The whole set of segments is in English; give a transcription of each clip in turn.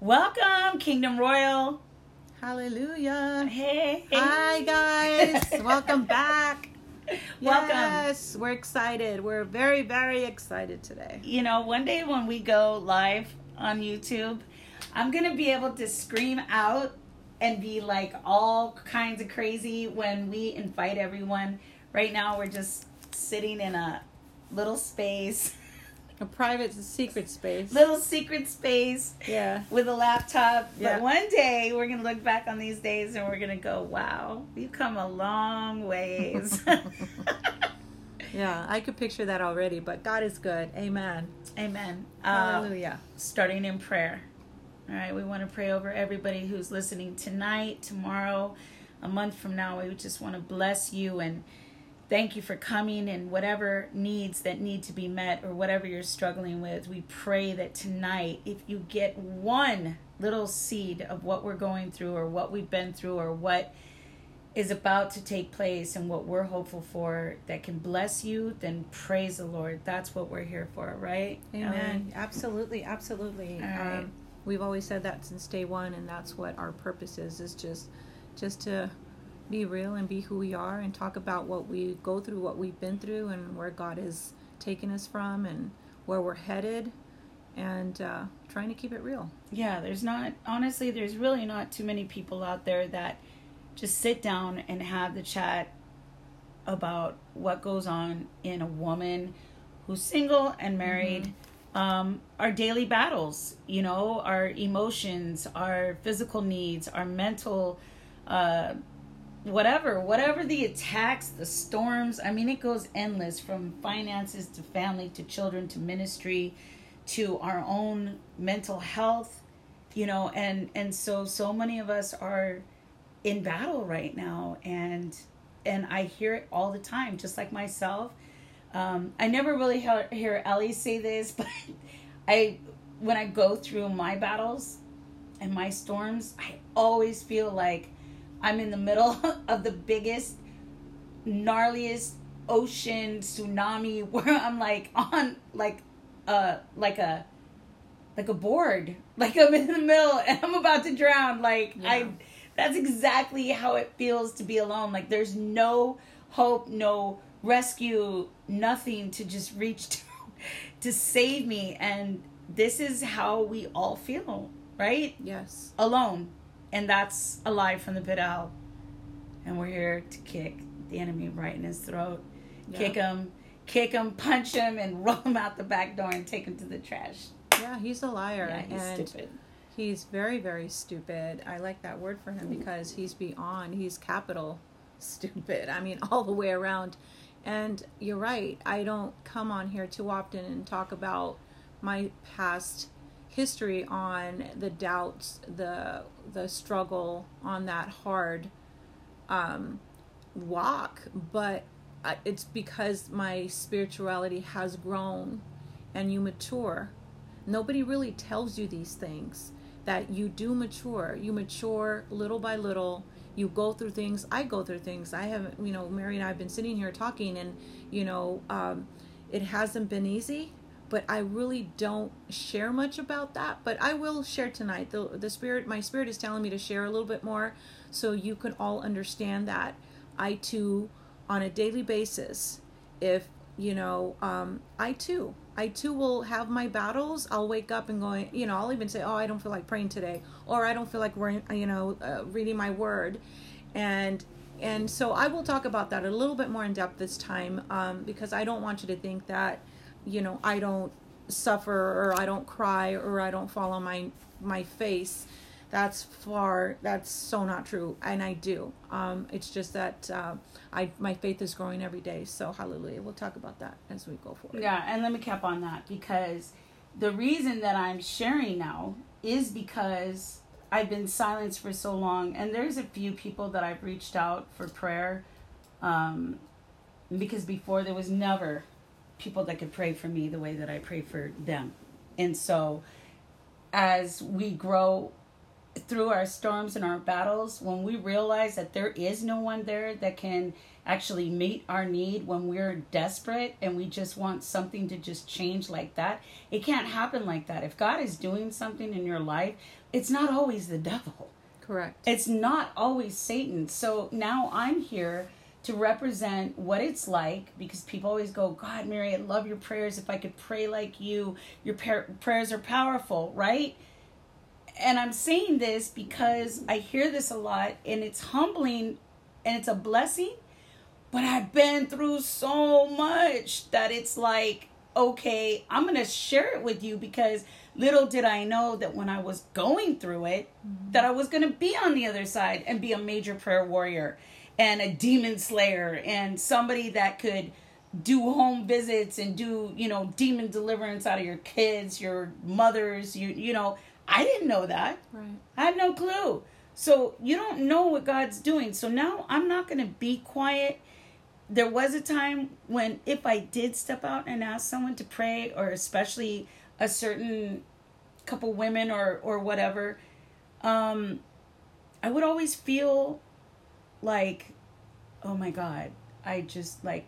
Welcome, Kingdom Royal. Hallelujah. Hey. Hi, guys. Welcome back. Welcome. Yes, we're excited. We're very, very excited today. You know, one day when we go live on YouTube, I'm going to be able to scream out and be like all kinds of crazy when we invite everyone. Right now, we're just sitting in a little space, A private secret space. little secret space Yeah. with a laptop. Yeah. But one day we're gonna look back on these days and we're gonna go, "Wow, we've come a long ways." Yeah, I could picture that already, but God is good. Amen. Amen. Uh, Hallelujah. starting in prayer. All right, we want to pray over everybody who's listening tonight, tomorrow, a month from now. We just want to bless you and thank you for coming and whatever needs that need to be met or whatever you're struggling with. We pray that tonight, if you get one little seed of what we're going through or what we've been through or what is about to take place and what we're hopeful for that can bless you, then praise the Lord. That's what we're here for, right? Amen. Absolutely, absolutely. All right. Um, we've always said that since day one, and that's what our purpose is: is just, just to be real and be who we are, and talk about what we go through, what we've been through, and where God has taken us from, and where we're headed, and uh, trying to keep it real. yeah there's not honestly there's really not too many people out there that just sit down and have the chat about what goes on in a woman who's single and married um, our daily battles you know our emotions our physical needs our mental uh, whatever whatever the attacks the storms i mean it goes endless from finances to family to children to ministry to our own mental health you know and and so so many of us are in battle right now. And and i hear it all the time just like myself. Um, i never really hear, hear ellie say this but i when i go through my battles and my storms i always feel like i'm in the middle of the biggest gnarliest ocean tsunami where i'm like on like uh like a like a board. Like i'm in the middle and i'm about to drown. Like Yeah. i that's exactly how it feels to be alone. Like there's no hope no rescue nothing to just reach to to save me. And this is how we all feel right? Yes. alone and that's a lie from the pit hell and we're here to kick the enemy right in his throat Yeah. kick him kick him punch him and roll him out the back door and take him to the trash Yeah, he's a liar, yeah he's and stupid he's very, very stupid. I like that word for him because he's beyond. He's capital stupid. I mean, all the way around. And you're right. I don't come on here too often and talk about my past history on the doubts, the the struggle on that hard um, walk, but uh, it's because my spirituality has grown and you mature. Nobody really tells you these things that you do mature. You mature little by little. You go through things. I go through things. I haven't, you know, Mary and I have been sitting here talking, and, you know, um, it hasn't been easy, but I really don't share much about that. But I will share tonight. The, the spirit, my spirit is telling me to share a little bit more so you can all understand that I too, on a daily basis, if you know, um, I too, I too will have my battles. I'll wake up and going, you know, I'll even say, oh, I don't feel like praying today, or I don't feel like we're, you know, uh, reading my word, and and so I will talk about that a little bit more in depth this time, um, because I don't want you to think that, you know, I don't suffer or I don't cry or I don't fall on my my face that's far that's so not true and i do. Um it's just that uh, i my faith is growing every day so hallelujah. We'll talk about that as we go forward. Yeah, and let me cap on that because the reason that I'm sharing now is because I've been silenced for so long, and there's a few people that I've reached out for prayer, um, because before there was never people that could pray for me the way that I pray for them, and so as we grow through our storms and our battles, when we realize that there is no one there that can actually meet our need when we're desperate and we just want something to just change like that, it can't happen like that. If God is doing something in your life, it's not always the devil. Correct. It's not always Satan. So now I'm here to represent what it's like because people always go, God, Mary, I love your prayers. If I could pray like you, your par- prayers are powerful, right? And I'm saying this because I hear this a lot and it's humbling and it's a blessing, but I've been through so much that it's like, okay, I'm going to share it with you because little did I know that when I was going through it, mm-hmm. that I was going to be on the other side and be a major prayer warrior and a demon slayer and somebody that could do home visits and do you know demon deliverance out of your kids your mothers you you know. I didn't know that. Right. I had no clue. So you don't know what god's doing. So now i'm not going to be quiet. There was a time when if i did step out and ask someone to pray or especially a certain couple women or or whatever um i would always feel like oh my god i just like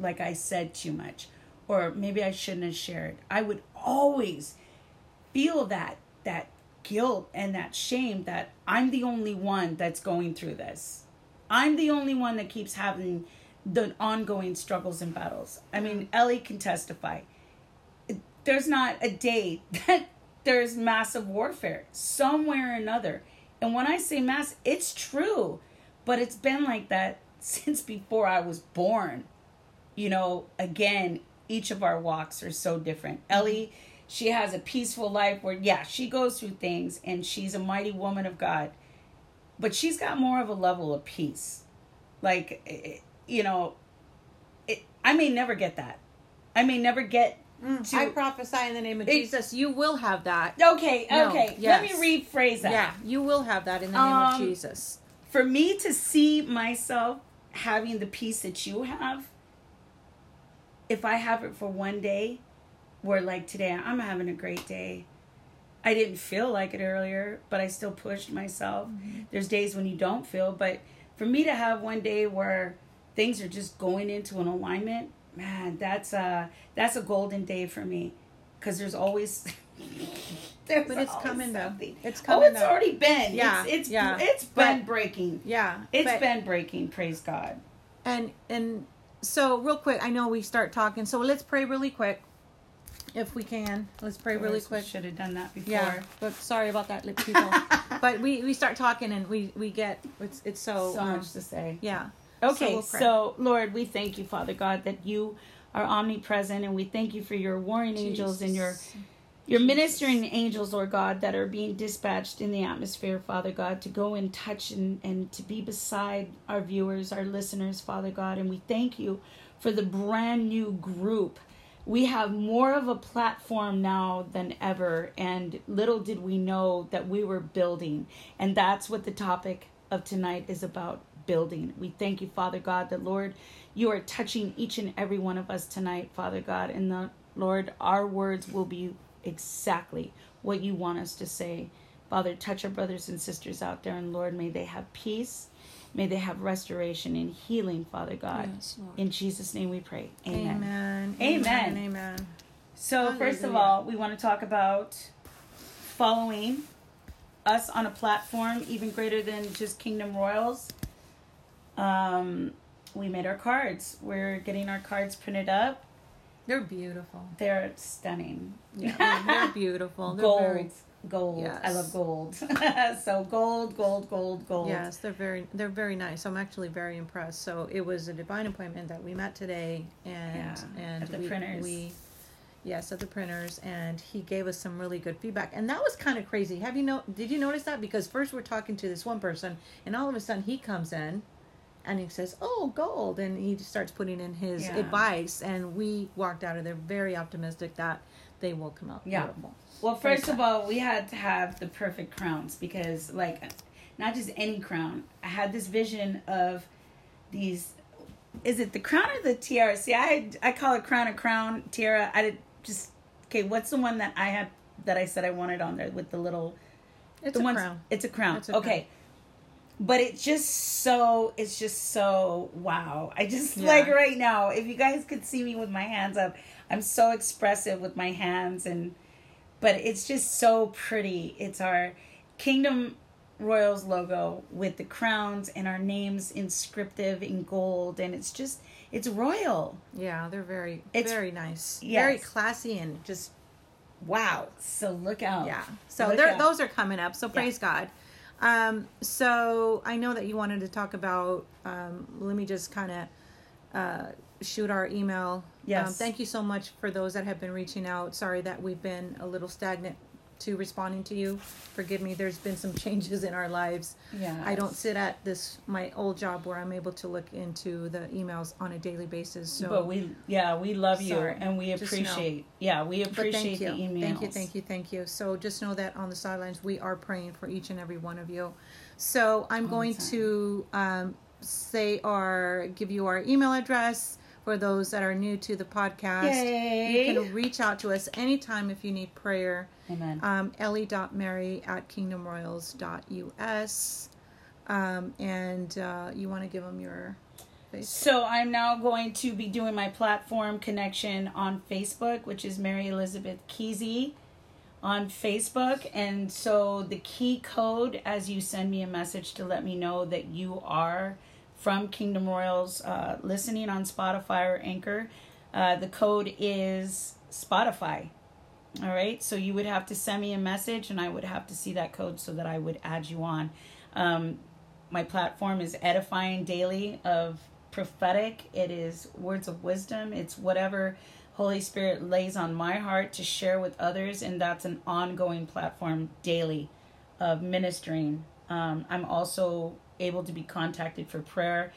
like i said too much. Or maybe i shouldn't have shared. I would always feel that that guilt and that shame that i'm the only one that's going through this. I'm the only one that keeps having the ongoing struggles and battles. I mean ellie can testify. There's not a day that there's massive warfare somewhere or another. And when i say mass it's true but it's been like that since before I was born. You know, again, each of our walks are so different. Ellie, she has a peaceful life where, yeah, she goes through things and she's a mighty woman of God, but she's got more of a level of peace. Like, eh, eh, you know, it, I may never get that. I may never get Mm, to, I prophesy in the name of it, Jesus, you will have that. Okay, okay. No, yes. Let me rephrase that. Yeah, you will have that in the name um, of Jesus for me to see myself having the peace that you have, if I have it for one day, where like today I'm having a great day. I didn't feel like it earlier, but I still pushed myself. Mm-hmm. There's days when you don't feel, but for me to have one day where things are just going into an alignment, man, that's a that's a golden day for me because there's always There's but it's coming something. though. It's coming. Oh, it's though. already been. Yeah, it's, it's yeah. It's been but, breaking. Yeah, it's but, been breaking. Praise God. And and so real quick, I know we start talking, so let's pray really quick, if we can. Let's pray really quick. Should have done that before. Yeah, but sorry about that, people. but we we start talking and we we get it's it's so so um, much to say. Yeah. Okay, so, we'll so Lord, we thank you, Father God, that you are omnipresent, and we thank you for your warring Jesus. angels and your your ministering angels, Lord God, that are being dispatched in the atmosphere, Father God, to go and touch and, and to be beside our viewers, our listeners, Father God. And we thank you for the brand new group. We have more of a platform now than ever, and little did we know that we were building. And that's what the topic of tonight is about building. We thank you, Father God, that Lord, you are touching each and every one of us tonight, Father God, and the Lord, our words will be exactly what you want us to say. Father, touch our brothers and sisters out there, and Lord, may they have peace. May they have restoration and healing, Father God. Yes, In Jesus' name we pray. Amen. Amen. Amen. Amen. So, Hallelujah. first of all, we want to talk about following us on a platform even greater than just Kingdom Royals. Um, we made our cards. We're getting our cards printed up. They're beautiful. They're stunning. Yeah, they're, beautiful. They're gold, very... gold. Yes. I love gold. so gold, gold, gold, gold. Yes, they're very, they're very nice. I'm actually very impressed. So it was a divine appointment that we met today, and yeah, and at the we, printers. we yes at the printers and he gave us some really good feedback and that was kind of crazy have you know did you notice that because first we're talking to this one person and all of a sudden he comes in and he says, "Oh, gold," and he starts putting in his yeah. advice, and we walked out of there very optimistic that they will come out yeah. beautiful. Well, first of all, we had to have the perfect crowns because, like, not just any crown. I had this vision of these. Is it the crown or the tiara? See, I I call it crown a crown tiara. I did just okay. What's the one that I had that I said I wanted on there with the little It's the a ones, crown. It's a crown. It's a okay. But it's just so it's just so wow. I just Yeah. like right now, if you guys could see me with my hands up, I'm so expressive with my hands and but it's just so pretty. It's our Kingdom Royals logo with the crowns and our names inscriptive in gold and it's just it's royal. Yeah, they're very It's- very nice. yes. Very classy and just wow. So look out. Yeah. So Look there out. those are coming up. So praise God. Um, so I know that you wanted to talk about. Um, let me just kind of uh, shoot our email. Yes. Um, thank you so much for those that have been reaching out. Sorry that we've been a little stagnant to responding to you. Forgive me. There's been some changes in our lives. Yeah. I don't sit at this my old job where I'm able to look into the emails on a daily basis. So but we yeah, we love you and we appreciate yeah, we appreciate thank you. the emails. Thank you, thank you, thank you. So just know that on the sidelines, we are praying for each and every one of you. So I'm going to um, say our give you our email address for those that are new to the podcast. Yay. You can reach out to us anytime if you need prayer. Amen. Um, Ellie.mary at kingdomroyals.us. Um, and uh, you want to give them your face? So I'm now going to be doing my platform connection on Facebook, which is Mary Elizabeth Kesey on Facebook. And so the key code as you send me a message to let me know that you are from Kingdom Royals uh, listening on Spotify or Anchor, uh, the code is Spotify. All right, so you would have to send me a message, and I would have to see that code so that I would add you on. Um, my platform is edifying daily of prophetic. It is words of wisdom. It's whatever Holy Spirit lays on my heart to share with others, and that's an ongoing platform daily of ministering. Um, I'm also able to be contacted for prayer,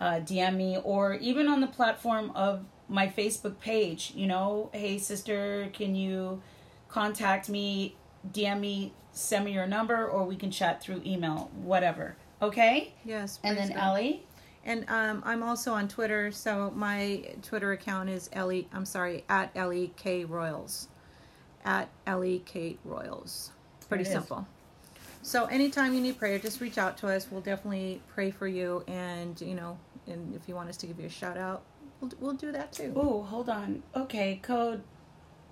uh, DM me, or even on the platform of my Facebook page. You know, hey sister, can you contact me? DM me, send me your number, or we can chat through email, whatever. Okay. Yes. And then God. Ellie. And um, I'm also on Twitter, so my Twitter account is Ellie. I'm sorry, at Ellie K Royals, at Ellie Kate Royals. Pretty There it is. simple. So anytime you need prayer, just reach out to us. We'll definitely pray for you, and you know, and if you want us to give you a shout out, we'll we'll do that too. Oh, hold on. Okay, code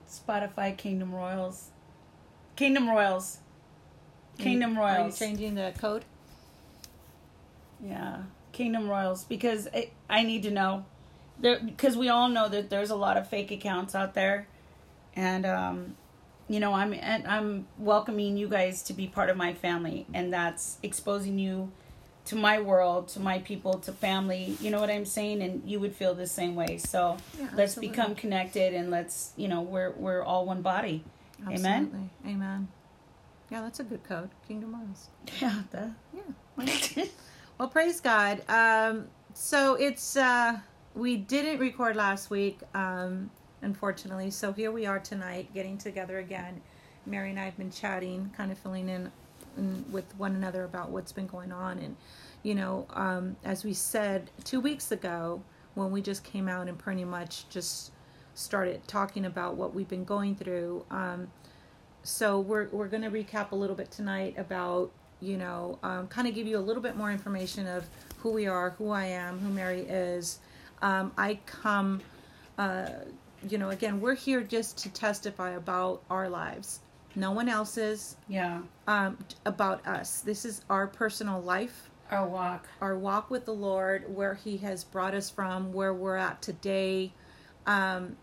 Spotify Kingdom Royals. Kingdom Royals. Kingdom Are you Royals. changing the code? Yeah, Kingdom Royals because I, I need to know there because we all know that there's a lot of fake accounts out there, and um, you know I'm and I'm welcoming you guys to be part of my family, and that's exposing you to my world, to my people, to family. You know what I'm saying, and you would feel the same way. So Yeah, let's absolutely. become connected, and let's you know we're we're all one body. Amen. Absolutely. Amen. Yeah, that's a good code. Kingdom Royals. Yeah. The, Yeah. Well, praise God. Um, so it's uh, we didn't record last week, um, unfortunately. So here we are tonight, getting together again. Mary and I have been chatting, kind of filling in, with one another about what's been going on, and you know, um, as we said two weeks ago when we just came out and pretty much just started talking about what we've been going through. Um, so we're we're going to recap a little bit tonight about you know um, kind of give you a little bit more information of who we are who i am who mary is um, i come uh, you know again we're here just to testify about our lives no one else's yeah. um, about us this is our personal life Our walk. our walk with the Lord, where He has brought us from, where we're at today. Um,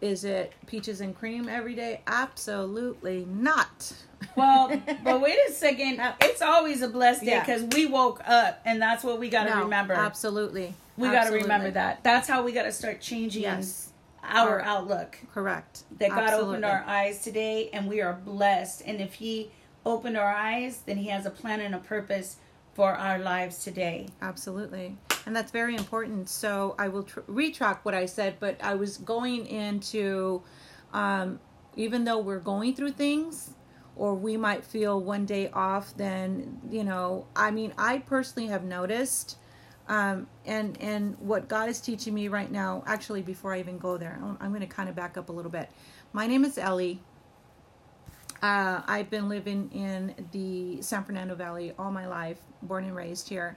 is it peaches and cream every day? Absolutely not. Well, but wait a second. It's always a blessed day Yeah. because we woke up, and that's what we got to No, remember. Absolutely. We got to remember that. That's how we got to start changing Yes. Our Our- outlook. Correct. That God opened our eyes today, and we are blessed. And if He opened our eyes, then He has a plan and a purpose for our lives today. Absolutely. And that's very important. So I will tr- retract what I said, but I was going into um, even though we're going through things or we might feel one day off, then, you know, I mean, I personally have noticed. Um, and and what God is teaching me right now, actually, before I even go there, I'm- going to kind of back up a little bit. My name is Ellie. Uh, I've been living in the San Fernando Valley all my life, born and raised here,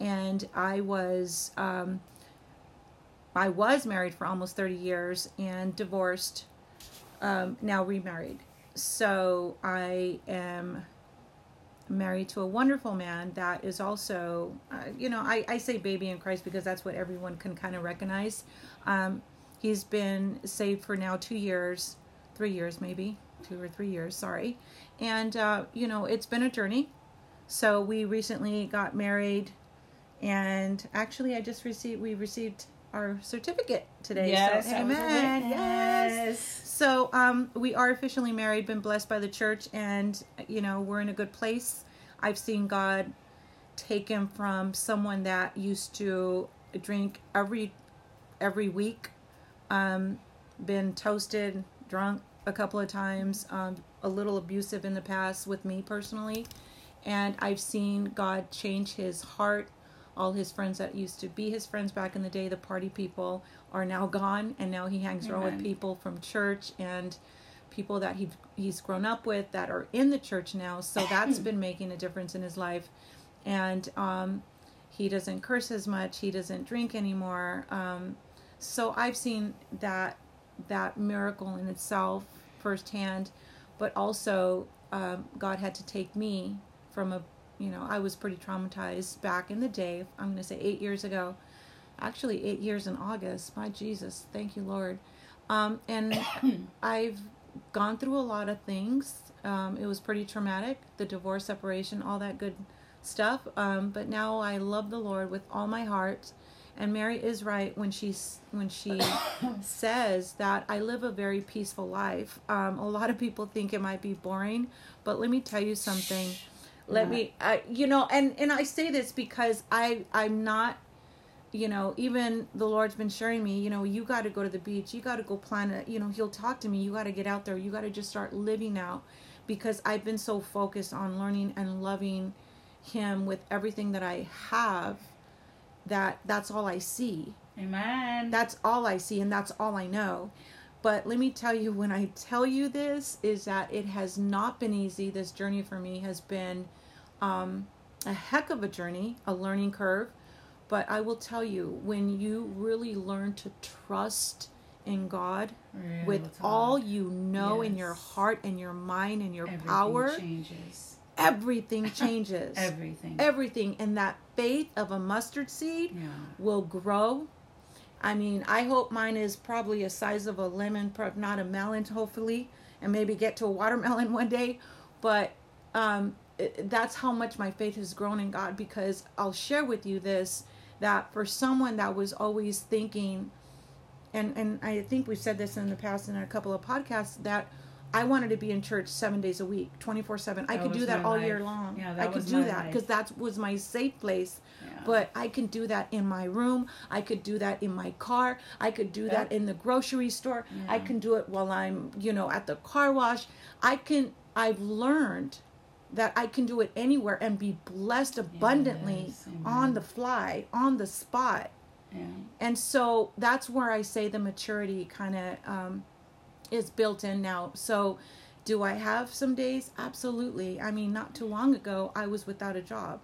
and I was um, I was married for almost thirty years and divorced, um, now remarried. So I am married to a wonderful man that is also, uh, you know, I, I say baby in Christ because that's what everyone can kind of recognize. Um, he's been saved for now two years, three years maybe, two or three years, sorry. And, uh, you know, it's been a journey. So we recently got married and actually I just received, we received our certificate today. Yes, so, I was a amen. Yes. So um, we are officially married, been blessed by the church, and you know we're in a good place. I've seen God take him from someone that used to drink every every week, um, been toasted, drunk a couple of times, um, a little abusive in the past with me personally, and I've seen God change his heart. All his friends that used to be his friends back in the day, the party people, are now gone, and now he hangs around with people from church and people that he he's grown up with that are in the church now. So that's been making a difference in his life, and um, he doesn't curse as much. He doesn't drink anymore. Um, so I've seen that that miracle in itself firsthand, but also um, God had to take me from a you know I was pretty traumatized back in the day. I'm going to say eight years ago, actually eight years in August. My Jesus, thank you Lord. Um, and I've gone through a lot of things. Um, it was pretty traumatic, the divorce, separation, all that good stuff. Um, but now I love the Lord with all my heart. And Mary is right when she's when she says that I live a very peaceful life. Um, a lot of people think it might be boring, but let me tell you something. Let me, I, you know, and and I say this because I I'm not you know, even the Lord's been sharing me, you know, you got to go to the beach. You got to go plan it. You know, He'll talk to me. You got to get out there. You got to just start living out because I've been so focused on learning and loving Him with everything that I have that that's all I see. Amen. That's all I see and that's all I know. But let me tell you, when I tell you this, is that it has not been easy. This journey for me has been um, a heck of a journey, a learning curve. But I will tell you, when you really learn to trust in God Real with all you know in your heart and your mind and your Everything power, changes. everything changes. Everything. everything. And that faith of a mustard seed yeah. will grow. I mean, I hope mine is probably a size of a lemon, not a melon, hopefully, and maybe get to a watermelon one day. But um, it, that's how much my faith has grown in God because I'll share with you this that for someone that was always thinking, and, and I think we've said this in the past in a couple of podcasts, that I wanted to be in church seven days a week, 24 7. I could do that all life. year long. Yeah, I could do that because that was my safe place Yeah. but I can do that in my room. I could do that in my car. I could do that Yeah. in the grocery store. I can do it while I'm, you know, at the car wash. I can I've learned that I can do it anywhere and be blessed abundantly Yes, on the fly, on the spot. yeah. And so that's where I say the maturity kind of um, is built in now. So, do I have some days? Absolutely. I mean, not too long ago, I was without a job.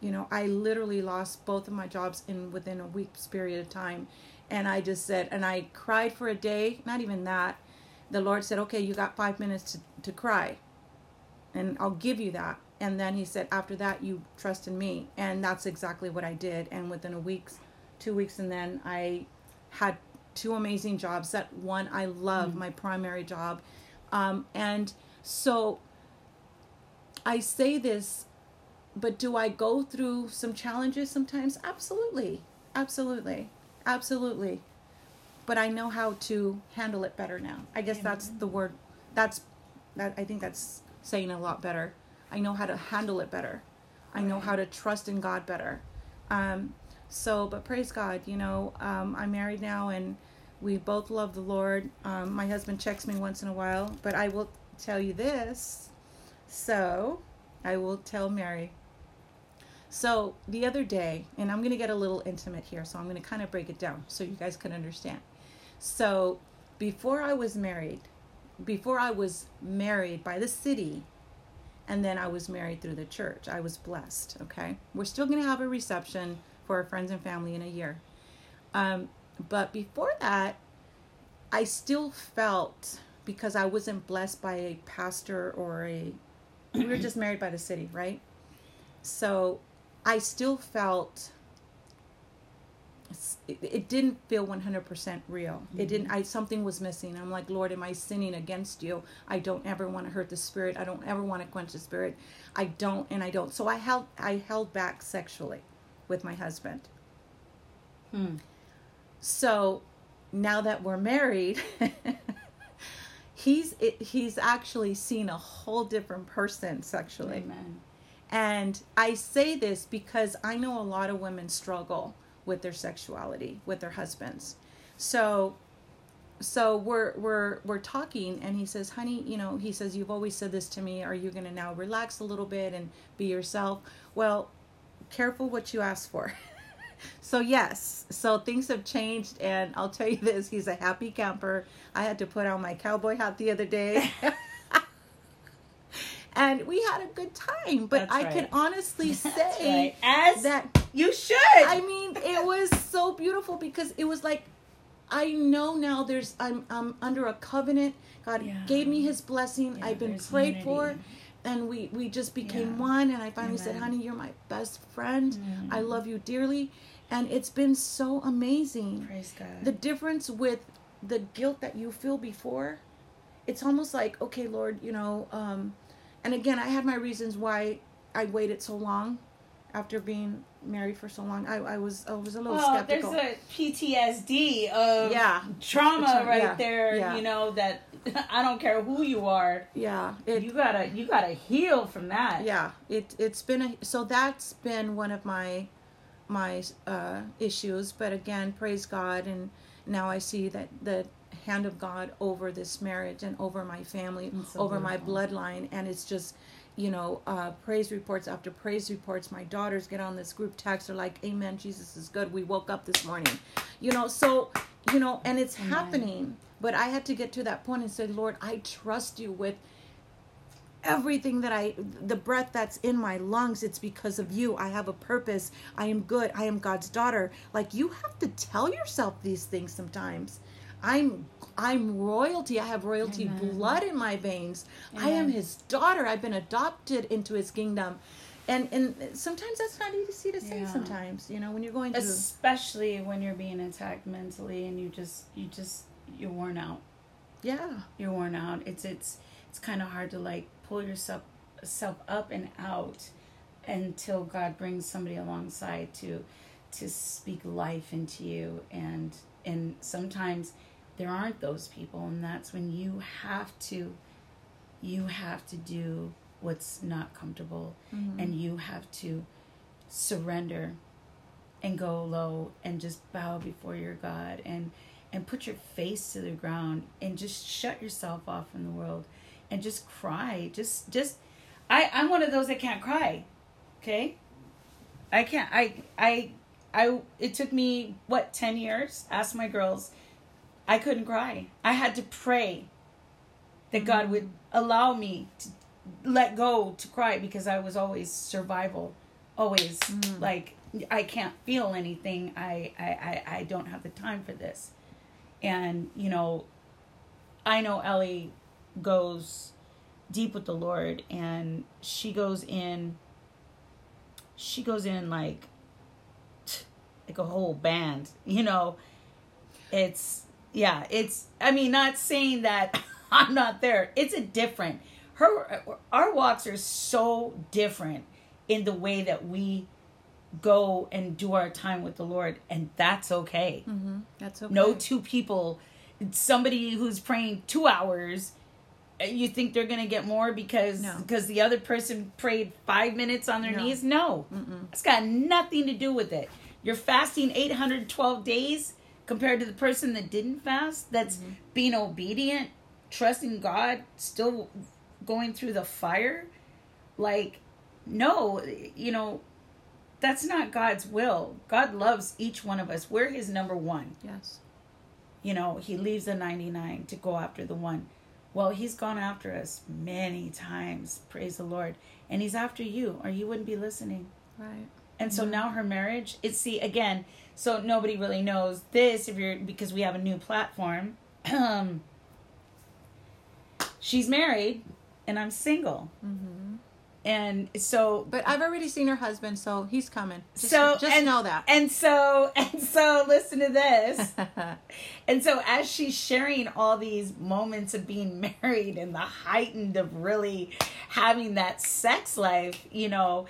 You know, I literally lost both of my jobs in within a week's period of time, and I just said, and I cried for a day. Not even that. The Lord said, "Okay, you got five minutes to, to cry, and I'll give you that." And then He said, "After that, you trust in Me," and that's exactly what I did. And within a week's two weeks and then i had two amazing jobs. That one i love my primary job. Um, and so i say this but do i go through some challenges sometimes? Absolutely. Absolutely. Absolutely. But i know how to handle it better now. I guess that's the word that's that i think that's saying a lot better. I know how to handle it better. I know how to trust in god better. Um, so but praise god you know um, i'm married now and we both love the lord. Um, my husband checks me once in a while but i will tell you this. So i will tell mary. So the other day and i'm going to get a little intimate here so i'm going to kind of break it down so you guys can understand. So before i was married before I was married by the city, and then I was married through the church. I was blessed. Okay, we're still gonna have a reception for our friends and family in a year. Um, but before that, I still felt because I wasn't blessed by a pastor or a we were just married by the city, right? So I still felt it, didn't feel 100% real. Mm-hmm. It didn't I something was missing. I'm like, "Lord, am I sinning against you? I don't ever want to hurt the spirit. I don't ever want to quench the spirit. I don't and I don't." So I held I held back sexually with my husband. Hmm. So now that we're married, he's it, he's actually seen a whole different person sexually. Amen. And I say this because I know a lot of women struggle with their sexuality with their husbands. So so we're we're we're talking and he says, "Honey, you know, he says you've always said this to me. Are you going to now relax a little bit and be yourself?" Well, careful what you ask for. so yes, so things have changed, and I'll tell you this: he's a happy camper. I had to put on my cowboy hat the other day. and we had a good time. But That's I right. can honestly say right. as that you should. I mean, it was so beautiful because it was like I know now there's I'm I'm under a covenant. God yeah. gave me his blessing. Yeah, I've been prayed unity. for and we we just became yeah. one and I finally Amen. said, "Honey, you're my best friend. Mm. I love you dearly." And it's been so amazing. Praise God. The difference with the guilt that you feel before, it's almost like, "Okay, Lord, you know, um and again, I had my reasons why I waited so long after being married for so long. I, I was I was a little well, skeptical. There's a PTSD of yeah trauma right yeah, there. Yeah. You know that I don't care who you are. Yeah, it, you gotta you gotta heal from that. Yeah, it it's been a so that's been one of my my uh, issues. But again, praise God, and now I see that the hand of God over this marriage and over my family, so over beautiful. my bloodline. And it's just, you know, uh, praise reports after praise reports. My daughters get on this group text. They're like, Amen, Jesus is good. We woke up this morning. You know, so, you know, and it's Amen. happening. But I had to get to that point and say, Lord, I trust you with everything that I, the breath that's in my lungs, it's because of you. I have a purpose. I am good. I am God's daughter. Like you have to tell yourself these things sometimes. I'm I'm royalty. I have royalty Amen. blood in my veins. Amen. I am his daughter. I've been adopted into his kingdom. And and sometimes that's not easy to say yeah. sometimes, you know, when you're going through especially when you're being attacked mentally and you just you just you're worn out. Yeah. You're worn out. It's it's it's kind of hard to like pull yourself self up and out until God brings somebody alongside to to speak life into you and and sometimes there aren't those people and that's when you have to you have to do what's not comfortable. Mm-hmm. and you have to surrender and go low and just bow before your God and and put your face to the ground and just shut yourself off from the world and just cry. Just just I I'm one of those that can't cry okay? I can't I I I it took me what 10 years? Ask my girls I couldn't cry. I had to pray that mm-hmm. God would allow me to let go to cry because I was always survival, always mm-hmm. like I can't feel anything. I, I I I don't have the time for this, and you know, I know Ellie goes deep with the Lord, and she goes in. She goes in like like a whole band, you know. It's yeah, it's. I mean, not saying that I'm not there. It's a different. Her, our walks are so different in the way that we go and do our time with the Lord, and that's okay. Mm-hmm. That's okay. No two people. Somebody who's praying two hours uh, you think they're gonna get more because no. because the other person prayed five minutes on their no. knees no Mm-mm. it's got nothing to do with it you're fasting 812 days compared to the person that didn't fast, that's mm-hmm. being obedient, trusting God, still going through the fire. Like, no, you know, that's not God's will. God loves each one of us. We're his number one. Yes. You know, he leaves the 99 to go after the one. Well, he's gone after us many times, praise the Lord. And he's after you, or you wouldn't be listening. Right. And so now her marriage, it's see again, so nobody really knows this if you're because we have a new platform. Um she's married and I'm single. Mm-hmm. And so But I've already seen her husband, so he's coming. Just, so just and, know that. And so and so listen to this. and so as she's sharing all these moments of being married and the heightened of really having that sex life, you know,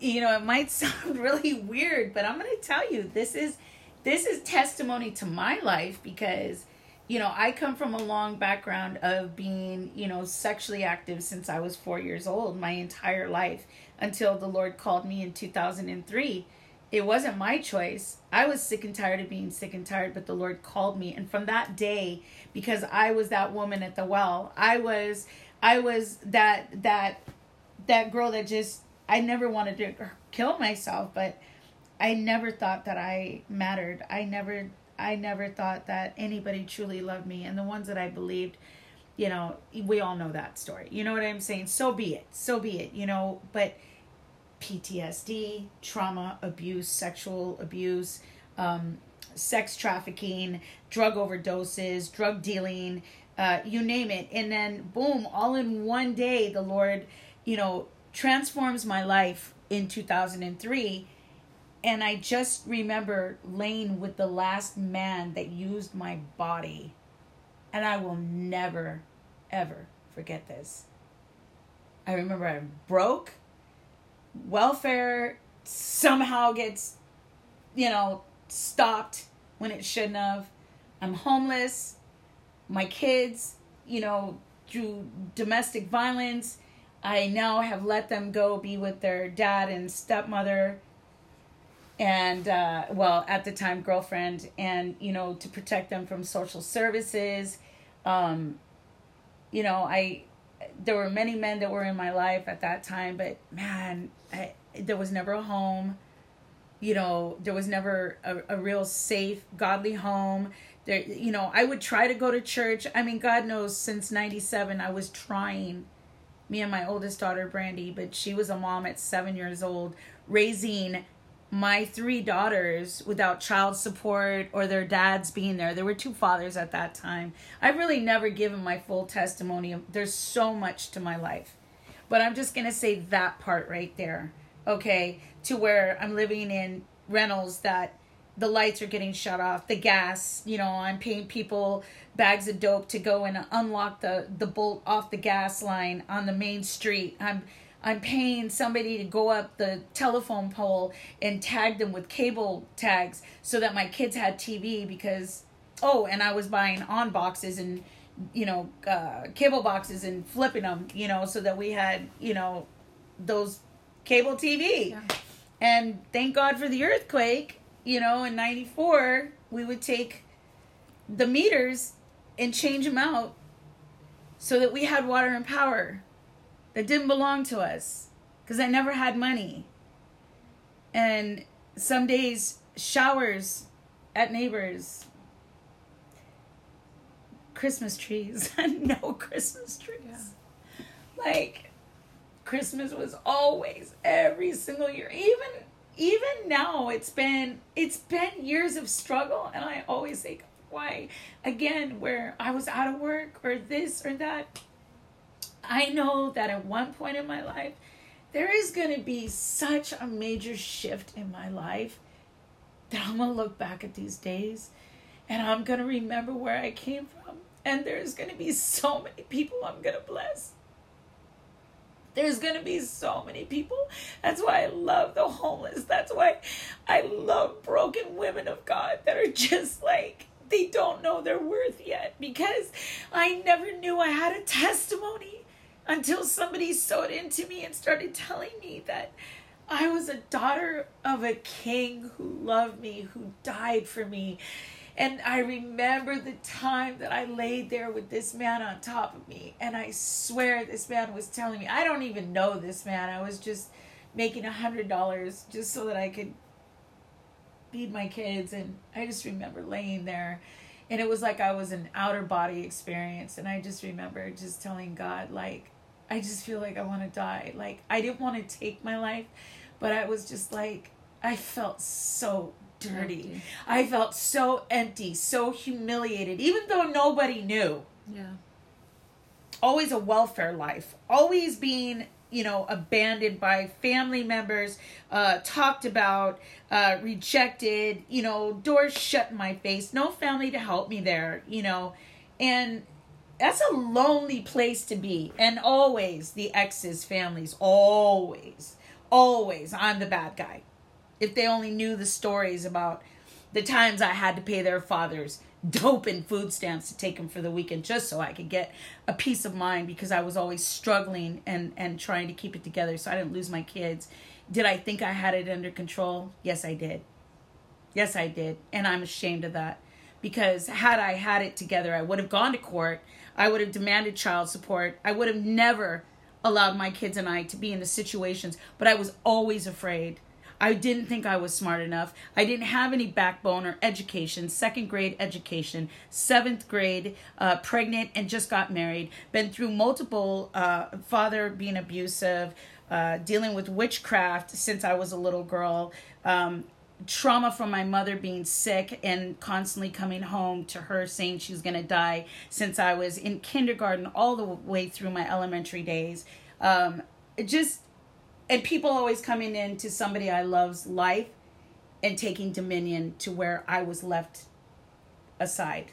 you know, it might sound really weird, but I'm going to tell you this is this is testimony to my life because you know, I come from a long background of being, you know, sexually active since I was 4 years old, my entire life until the Lord called me in 2003 it wasn't my choice. I was sick and tired of being sick and tired, but the Lord called me. And from that day, because I was that woman at the well, I was I was that that that girl that just I never wanted to kill myself, but I never thought that I mattered. I never I never thought that anybody truly loved me and the ones that I believed you know, we all know that story. You know what I'm saying? So be it. So be it, you know, but PTSD, trauma, abuse, sexual abuse, um, sex trafficking, drug overdoses, drug dealing, uh, you name it. And then, boom, all in one day, the Lord, you know, transforms my life in 2003. And I just remember laying with the last man that used my body. And I will never, ever forget this. I remember I'm broke welfare somehow gets you know stopped when it shouldn't have i'm homeless my kids you know through domestic violence i now have let them go be with their dad and stepmother and uh, well at the time girlfriend and you know to protect them from social services um, you know i there were many men that were in my life at that time, but man, I, there was never a home. You know, there was never a, a real safe, godly home. There, you know, I would try to go to church. I mean, God knows, since '97, I was trying. Me and my oldest daughter, Brandy, but she was a mom at seven years old, raising my three daughters without child support or their dads being there. There were two fathers at that time. I've really never given my full testimony. There's so much to my life. But I'm just going to say that part right there. Okay? To where I'm living in rentals that the lights are getting shut off, the gas, you know, I'm paying people bags of dope to go and unlock the the bolt off the gas line on the main street. I'm I'm paying somebody to go up the telephone pole and tag them with cable tags so that my kids had TV because oh, and I was buying on boxes and you know uh, cable boxes and flipping them, you know, so that we had you know those cable TV. Yeah. And thank God for the earthquake. You know, in '94 we would take the meters and change them out so that we had water and power that didn't belong to us because I never had money. And some days, showers at neighbors, Christmas trees, no Christmas trees. Yeah. Like, Christmas was always every single year. Even even now, it's been it's been years of struggle, and I always think, why? Again, where I was out of work or this or that I know that at one point in my life, there is going to be such a major shift in my life that I'm going to look back at these days and I'm going to remember where I came from. And there's going to be so many people I'm going to bless. There's going to be so many people. That's why I love the homeless. That's why I love broken women of God that are just like, they don't know their worth yet because I never knew I had a testimony until somebody sowed into me and started telling me that I was a daughter of a king who loved me, who died for me. And I remember the time that I laid there with this man on top of me. And I swear this man was telling me, I don't even know this man. I was just making a hundred dollars just so that I could feed my kids. And I just remember laying there and it was like I was an outer body experience. And I just remember just telling God, like, I just feel like I want to die. Like, I didn't want to take my life, but I was just like, I felt so dirty. Empty. I felt so empty, so humiliated, even though nobody knew. Yeah. Always a welfare life, always being you know, abandoned by family members, uh, talked about, uh, rejected, you know, doors shut in my face, no family to help me there, you know, and that's a lonely place to be. And always the exes' families, always, always, I'm the bad guy. If they only knew the stories about the times I had to pay their fathers dope and food stamps to take them for the weekend just so I could get a peace of mind because I was always struggling and and trying to keep it together so I didn't lose my kids. Did I think I had it under control? Yes, I did. Yes, I did. And I'm ashamed of that because had I had it together, I would have gone to court. I would have demanded child support. I would have never allowed my kids and I to be in the situations, but I was always afraid I didn't think I was smart enough. I didn't have any backbone or education, second grade education, seventh grade, uh, pregnant and just got married, been through multiple, uh, father being abusive, uh, dealing with witchcraft since I was a little girl. Um, trauma from my mother being sick and constantly coming home to her saying she was going to die since I was in kindergarten all the way through my elementary days. Um, just and people always coming into somebody I love's life and taking dominion to where I was left aside.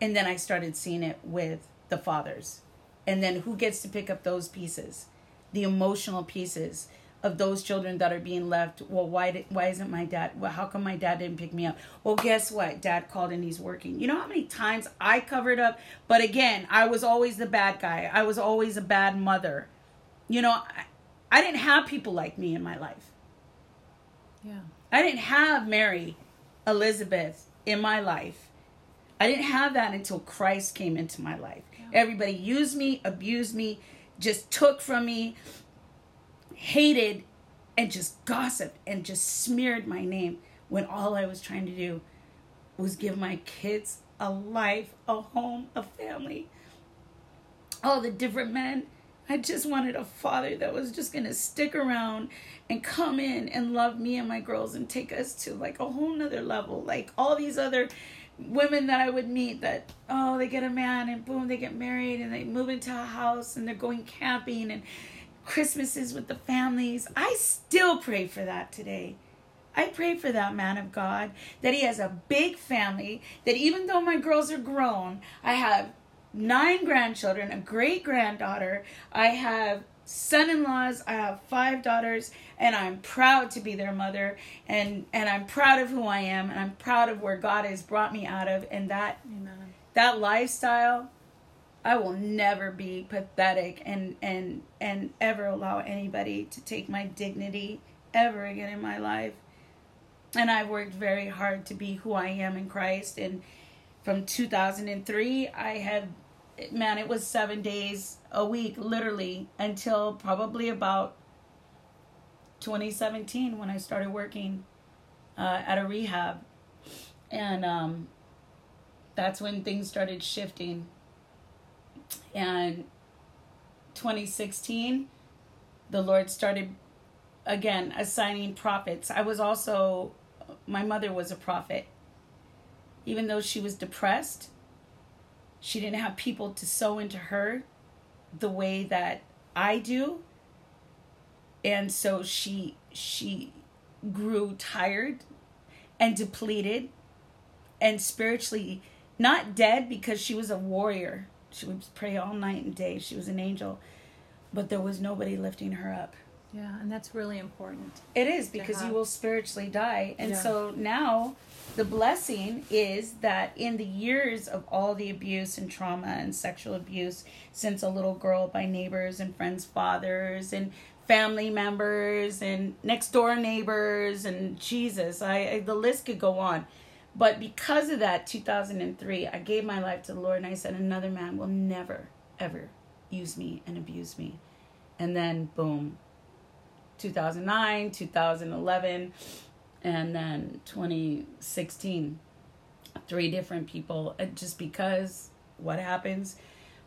And then I started seeing it with the fathers. And then who gets to pick up those pieces? The emotional pieces of those children that are being left. Well, why did, why isn't my dad? Well, how come my dad didn't pick me up? Well, guess what? Dad called and he's working. You know how many times I covered up? But again, I was always the bad guy. I was always a bad mother. You know, I didn't have people like me in my life. Yeah. I didn't have Mary, Elizabeth in my life. I didn't have that until Christ came into my life. Yeah. Everybody used me, abused me, just took from me, hated, and just gossiped and just smeared my name when all I was trying to do was give my kids a life, a home, a family. All the different men I just wanted a father that was just going to stick around and come in and love me and my girls and take us to like a whole nother level. Like all these other women that I would meet that, oh, they get a man and boom, they get married and they move into a house and they're going camping and Christmases with the families. I still pray for that today. I pray for that man of God that he has a big family, that even though my girls are grown, I have nine grandchildren, a great granddaughter. I have son in laws, I have five daughters, and I'm proud to be their mother and and I'm proud of who I am and I'm proud of where God has brought me out of and that Amen. that lifestyle I will never be pathetic and and and ever allow anybody to take my dignity ever again in my life. And I've worked very hard to be who I am in Christ and from 2003 I have man, it was seven days a week, literally, until probably about 2017 when I started working uh, at a rehab. And um, that's when things started shifting. And 2016, the Lord started again assigning prophets. I was also, my mother was a prophet. Even though she was depressed, she didn't have people to sow into her the way that I do. And so she she grew tired and depleted and spiritually not dead because she was a warrior. She would pray all night and day. She was an angel. But there was nobody lifting her up. Yeah, and that's really important. It is because you will spiritually die. And yeah. so now the blessing is that in the years of all the abuse and trauma and sexual abuse since a little girl by neighbors and friends' fathers and family members and next door neighbors and Jesus, I, I the list could go on. But because of that, 2003, I gave my life to the Lord and I said, another man will never, ever use me and abuse me. And then, boom, 2009, 2011, and then 2016 three different people uh, just because what happens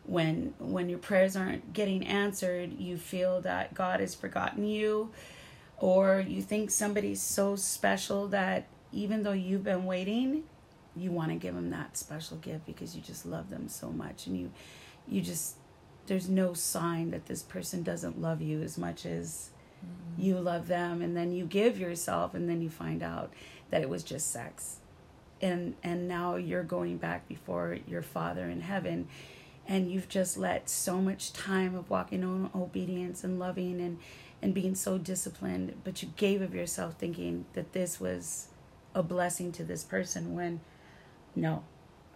when when your prayers aren't getting answered you feel that god has forgotten you or you think somebody's so special that even though you've been waiting you want to give them that special gift because you just love them so much and you you just there's no sign that this person doesn't love you as much as mm-hmm. you love them and then you give yourself and then you find out that it was just sex and and now you're going back before your father in heaven and you've just let so much time of walking on obedience and loving and and being so disciplined but you gave of yourself thinking that this was a blessing to this person when no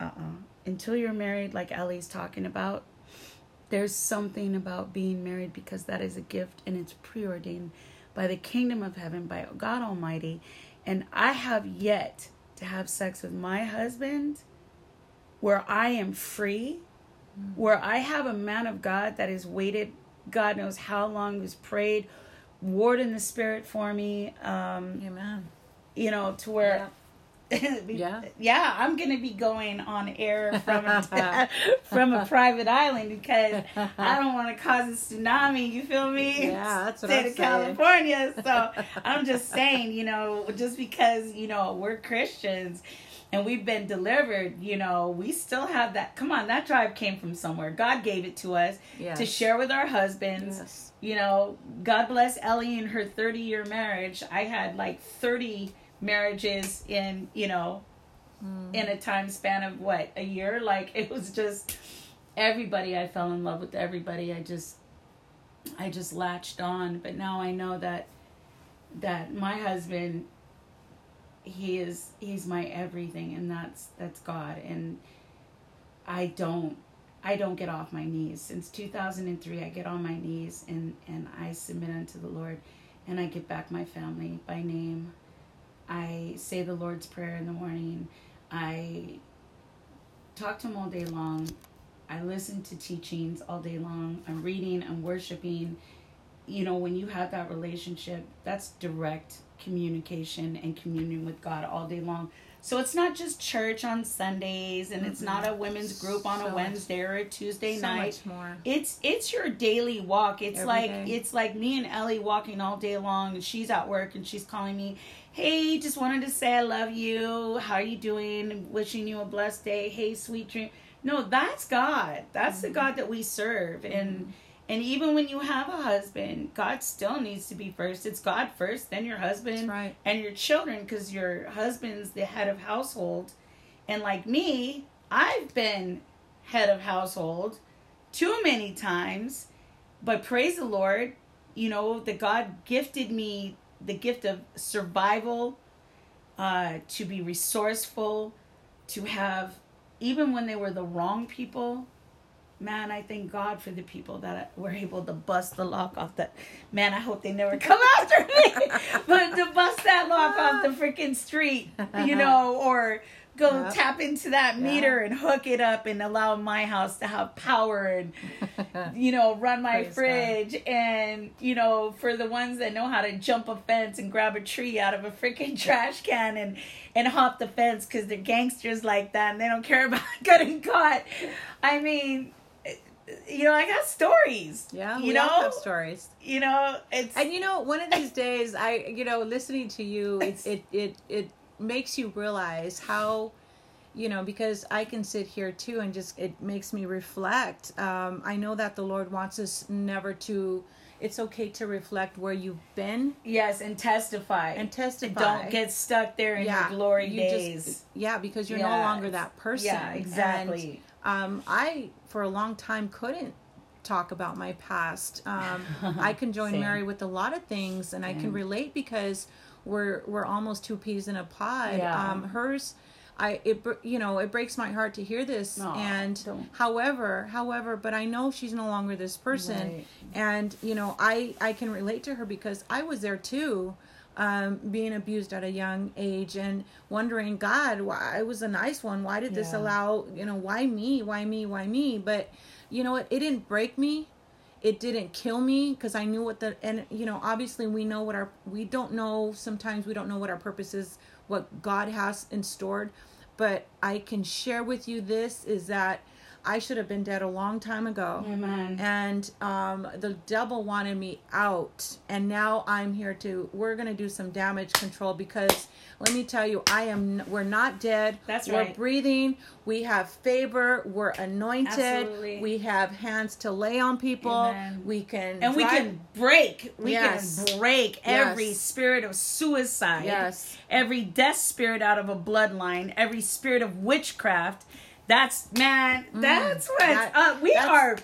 uh-uh until you're married like ellie's talking about there's something about being married because that is a gift and it's preordained by the kingdom of heaven by god almighty and i have yet to have sex with my husband where i am free where I have a man of God that has waited, God knows how long, who's prayed, warred in the spirit for me. Um, Amen. You know, to where. Yeah. yeah. yeah, I'm gonna be going on air from a, from a private island because I don't want to cause a tsunami. You feel me? Yeah, that's what State I'm of saying. California. So I'm just saying, you know, just because you know we're Christians, and we've been delivered, you know, we still have that. Come on, that drive came from somewhere. God gave it to us Yes. to share with our husbands. Yes. You know, God bless Ellie in her 30 year marriage. I had like 30 marriages in, you know, hmm. in a time span of what, a year? Like it was just everybody I fell in love with everybody. I just I just latched on, but now I know that that my husband he is he's my everything and that's that's God and I don't I don't get off my knees since 2003 I get on my knees and and I submit unto the Lord and I give back my family by name I say the Lord's prayer in the morning I talk to him all day long I listen to teachings all day long I'm reading I'm worshiping you know when you have that relationship that's direct communication and communion with God all day long. So it's not just church on Sundays and it's not a women's group on So a Wednesday or a Tuesday so night. much more. It's it's your daily walk. It's Every like day. it's like me and Ellie walking all day long and she's at work and she's calling me, "Hey, just wanted to say I love you. How are you doing? Wishing you a blessed day. Hey, sweet dream." No, that's God. That's Mm-hmm. the God that we serve. And and even when you have a husband, God still needs to be first. It's God first, then your husband right. and your children because your husband's the head of household. And like me, I've been head of household too many times, but praise the Lord, you know, that God gifted me the gift of survival, uh, to be resourceful, to have, even when they were the wrong people, man, I thank God for the people that were able to bust the lock off that. Man, I hope they never come after me, but to bust that lock off the freaking street, you know, or go Yeah. tap into that meter and hook it up and allow my house to have power and you know run my Praise God. fridge and you know for the ones that know how to jump a fence and grab a tree out of a freaking trash can and and hop the fence because they're gangsters like that and they don't care about getting caught i mean you know i got stories Yeah, you we know have stories. you know it's And you know, one of these days, I you know, listening to you, it it it, it makes you realize how, you know, because I can sit here too and just it makes me reflect. Um, I know that the Lord wants us never to. It's okay to reflect where you've been yes and testify and testify. don't get stuck there in your glory you just- days yeah, because you're no longer that person. yeah exactly And, um, I for a long time couldn't talk about my past. Um, I can join Same. Mary with a lot of things, and I can relate because we're we're almost two peas in a pod. Yeah. Um, hers. I it you know it breaks my heart to hear this Aw, and don't. however however but I know she's no longer this person Right. and you know I I can relate to her because I was there too um, being abused at a young age and wondering God why I was a nice one why did this allow you know why me why me why me but you know what it didn't break me it didn't kill me because I knew what the and you know obviously we know what our we don't know sometimes we don't know what our purpose is what God has in stored but I can share with you this is that I should have been dead a long time ago. Amen. And um, the devil wanted me out, and now I'm here to. We're gonna do some damage control because let me tell you, I am. We're not dead. That's we're right. breathing. We have favor. We're anointed. Absolutely. We have hands to lay on people. Amen. We can and we can break we Yes. can break every Yes. spirit of suicide Yes. every death spirit out of a bloodline every spirit of witchcraft that's man that's what Mm. That- uh, we are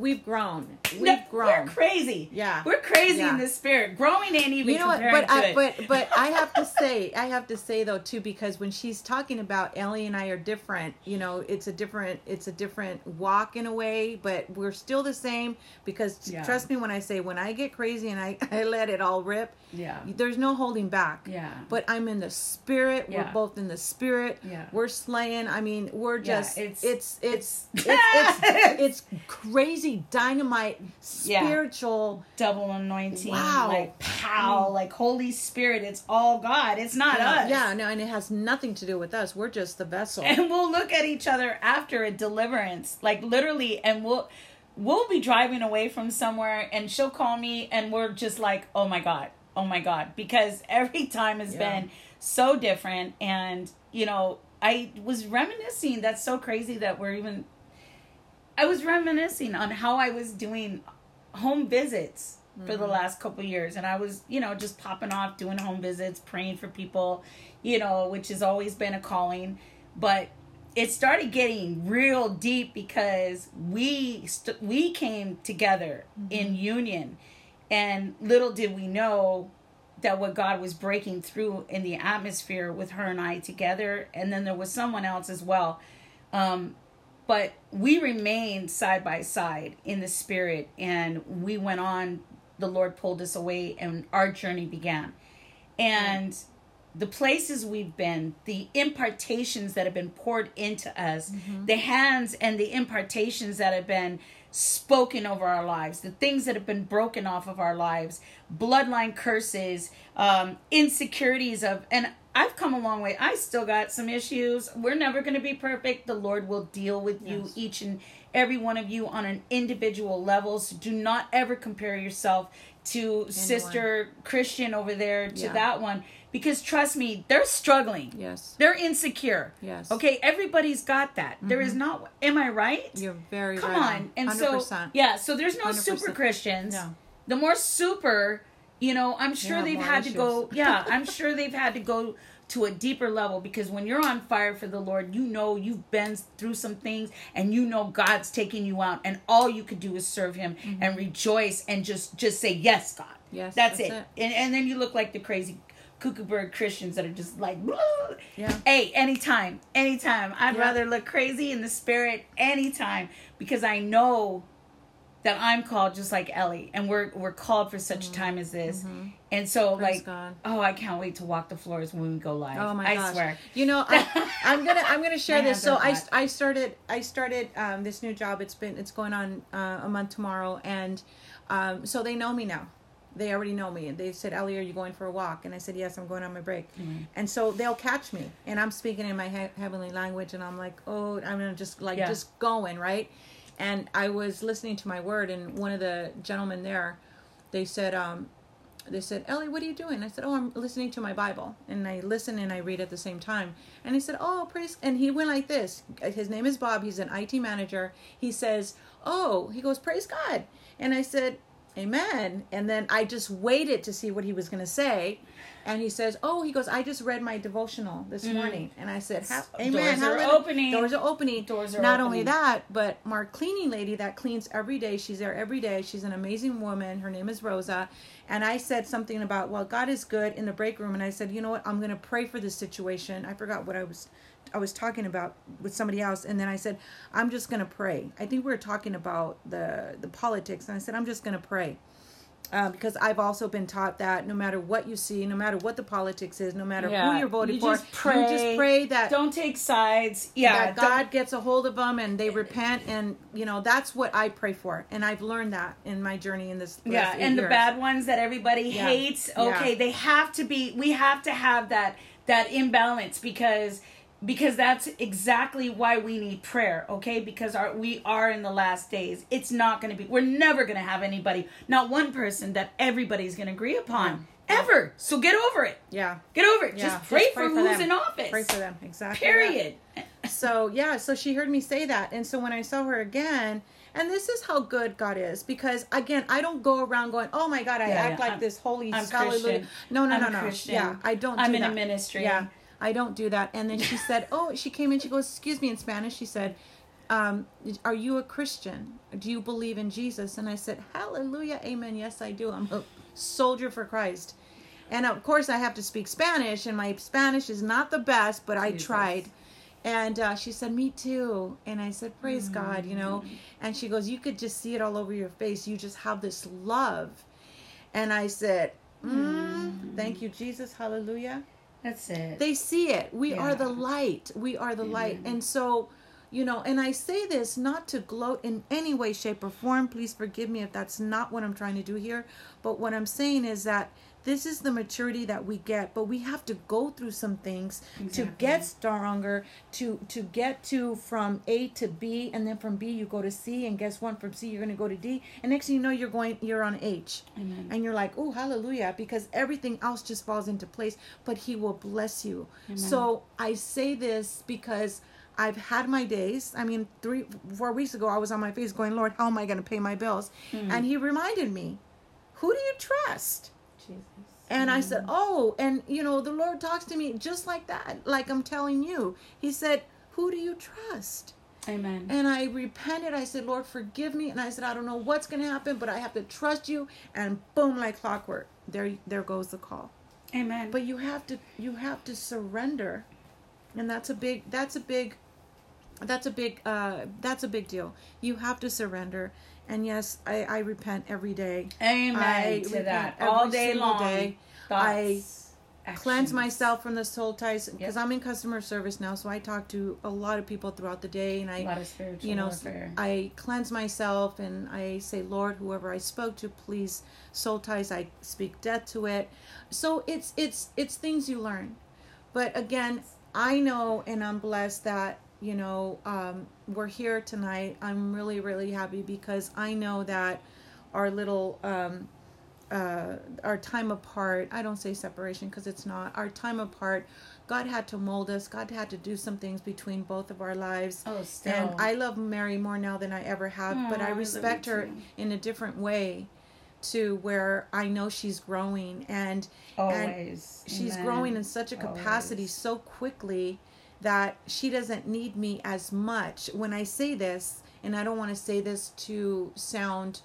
We've grown. We've no, grown. we're crazy Yeah. we're crazy Yeah. in the spirit growing ain't even you know what but I, it but but i have to say i have to say though too because when she's talking about ellie and i are different you know it's a different it's a different walk in a way but we're still the same because Yeah. trust me when i say when i get crazy and i i let it all rip yeah there's no holding back Yeah. but i'm in the spirit Yeah. we're both in the spirit Yeah. we're slaying i mean we're Yeah, just it's- it's it's it's it's- it's, it's, crazy dynamite Yeah. spiritual double anointing Wow. like pow mm. like holy spirit it's all god it's not yeah, us yeah no and it has nothing to do with us we're just the vessel and we'll look at each other after a deliverance like literally and we'll we'll be driving away from somewhere and she'll call me and we're just like oh my god oh my god because every time has Yeah. been so different and you know i was reminiscing that's so crazy that we're even i was reminiscing on how i was doing home visits for the last couple years and i was you know just popping off doing home visits praying for people you know which has always been a calling. But it started getting real deep because we st- we came together in union and little did we know that what God was breaking through in the atmosphere with her and I together and then there was someone else as well. Um but we remained side by side in the spirit and we went on the lord pulled us away and our journey began. And the places we've been the impartations that have been poured into us the hands and the impartations that have been spoken over our lives the things that have been broken off of our lives bloodline curses um insecurities of and I've come a long way. I still got some issues. We're never going to be perfect. The Lord will deal with you, each and every one of you, on an individual level. So do not ever compare yourself to Sister Christian over there, to Yeah. that one, because trust me, they're struggling. yes They're insecure. Yes. Okay, everybody's got that. There is mm-hmm. not. Am I right? You're very Come right on. And 100%. so, yeah, so there's no 100%. super Christians. No. The more super, you know, I'm sure have they've had to go, yeah, I'm sure they've had to go to a deeper level because when you're on fire for the Lord, you know you've been through some things and you know God's taking you out and all you could do is serve him and rejoice and just just say yes, God. Mm-hmm. Yes, That's, that's it. it. And and then you look like the crazy cuckoo bird Christians that are just like "Blah." Yeah. Hey, anytime, anytime. I'd Yeah. rather look crazy in the spirit anytime because I know that I'm called just like Ellie, and we're we're called for such a time as this. And so, Mm-hmm. Praise like, God. oh, I can't wait to walk the floors when we go live. Oh my I gosh! swear. You know, I, I'm gonna I'm gonna share this. So I. I started I started um, this new job. It's been it's going on uh, a month tomorrow, and um, so they know me now. They already know me, and they said, "Ellie, are you going for a walk?" And I said, "Yes, I'm going on my break." Mm-hmm. And so they'll catch me, and I'm speaking in my he- heavenly language, and I'm like, "Oh, I'm gonna just like Yeah. just going right." And I was listening to my word, and one of the gentlemen there, they said, um, they said, Ellie, what are you doing? I said, Oh, I'm listening to my Bible. And I listen and I read at the same time. And he said, Oh, praise. And he went like this. His name is Bob. He's an IT manager. He says, Oh, he goes, Praise God. And I said, Amen. And then I just waited to see what he was going to say. And he says, Oh, he goes, I just read my devotional this morning. And I said, "Ha- Amen. Mm. Doors are hallelujah." opening. Doors are opening. Doors are Not only that, but our cleaning lady that cleans every day, she's there every day. She's an amazing woman. Her name is Rosa. And I said something about, well, God is good in the break room. And I said, you know what? I'm going to pray for this situation. I forgot what I was. I was talking about with somebody else, and then I said, "I'm just gonna pray." I think we were talking about the the politics, and I said, "I'm just gonna pray," uh, because I've also been taught that no matter what you see, no matter what the politics is, no matter Yeah, who you're voting you for, just pray. you just pray that Don't take sides. Yeah. that God gets a hold of them and they repent, and you know that's what I pray for, and I've learned that in my journey in this. Yeah, and the bad ones that everybody Yeah. hates. Yeah. Okay, they have to be. We have to have that that imbalance because because that's exactly why we need prayer okay because our we are in the last days it's not going to be we're never going to have anybody not one person that everybody's going to agree upon ever so get over it Yeah. get over it Yeah, just pray just for pray for who's them. in office Pray for them. Exactly. period So yeah, so she heard me say that, and so when I saw her again, and this is how good God is, because again, I don't go around going, "Oh my God, I Yeah, act yeah, like I'm- this holy I'm hallelujah." Christian. No, no, I'm no, no. Christian. Yeah, I don't. I'm do in a ministry. Yeah, I don't do that. And then she said, "Oh," she came in. She goes, "Excuse me," in Spanish. She said. Um, are you a Christian? Do you believe in Jesus? And I said, Hallelujah, Amen. Yes, I do. I'm a soldier for Christ. And of course, I have to speak Spanish, and my Spanish is not the best, but I Jesus. tried. And uh, she said, Me too. And I said, Praise God, you know. And she goes, You could just see it all over your face. You just have this love. And I said, mm, Thank you, Jesus. Hallelujah. That's it They see it. We are the light. We are the light. Mm-hmm. And so, you know, and I say this not to gloat in any way, shape, or form. Please forgive me if that's not what I'm trying to do here. But what I'm saying is that this is the maturity that we get, but we have to go through some things to get stronger, to to get to from A to B, and then from B you go to C, and guess what? From C you're going to go to D, and next thing you know you're going you're on H, Amen. and you're like, oh hallelujah, because everything else just falls into place. But He will bless you. So I say this because. I've had my days. I mean, three, four weeks ago, I was on my face going, Lord, how am I going to pay my bills? Hmm. And He reminded me, who do you trust? Jesus. And I said, Oh, and you know, the Lord talks to me just like that, like I'm telling you. He said, Who do you trust? Amen. And I repented. I said, Lord, forgive me. And I said, I don't know what's going to happen, but I have to trust you. And boom, like clockwork, there, there goes the call. Amen. But you have to, you have to surrender, and that's a big, that's a big, that's a big, uh, that's a big deal. You have to surrender. And yes, I, I repent every day. Amen I to that. All day long. day. Cleanse actions. myself from the soul ties because Yep. I'm in customer service now, so I talk to a lot of people throughout the day, and A I, lot of spiritual you know, warfare. I cleanse myself and I say, Lord, whoever I spoke to, please soul ties. I speak death to it. So it's it's it's things you learn, but again, I know and I'm blessed that you know um, we're here tonight. I'm really really happy because I know that our little. Um, uh, our time apart. I don't say separation because it's not. Our time apart, God had to mold us. God had to do some things between both of our lives. oh, still. And I love Mary more now than I ever have, but I I respect you her too. in a different way to where I know she's growing and always. she's Amen. growing in such a capacity Always. so quickly that she doesn't need me as much. When I say this, and I don't want to say this to sound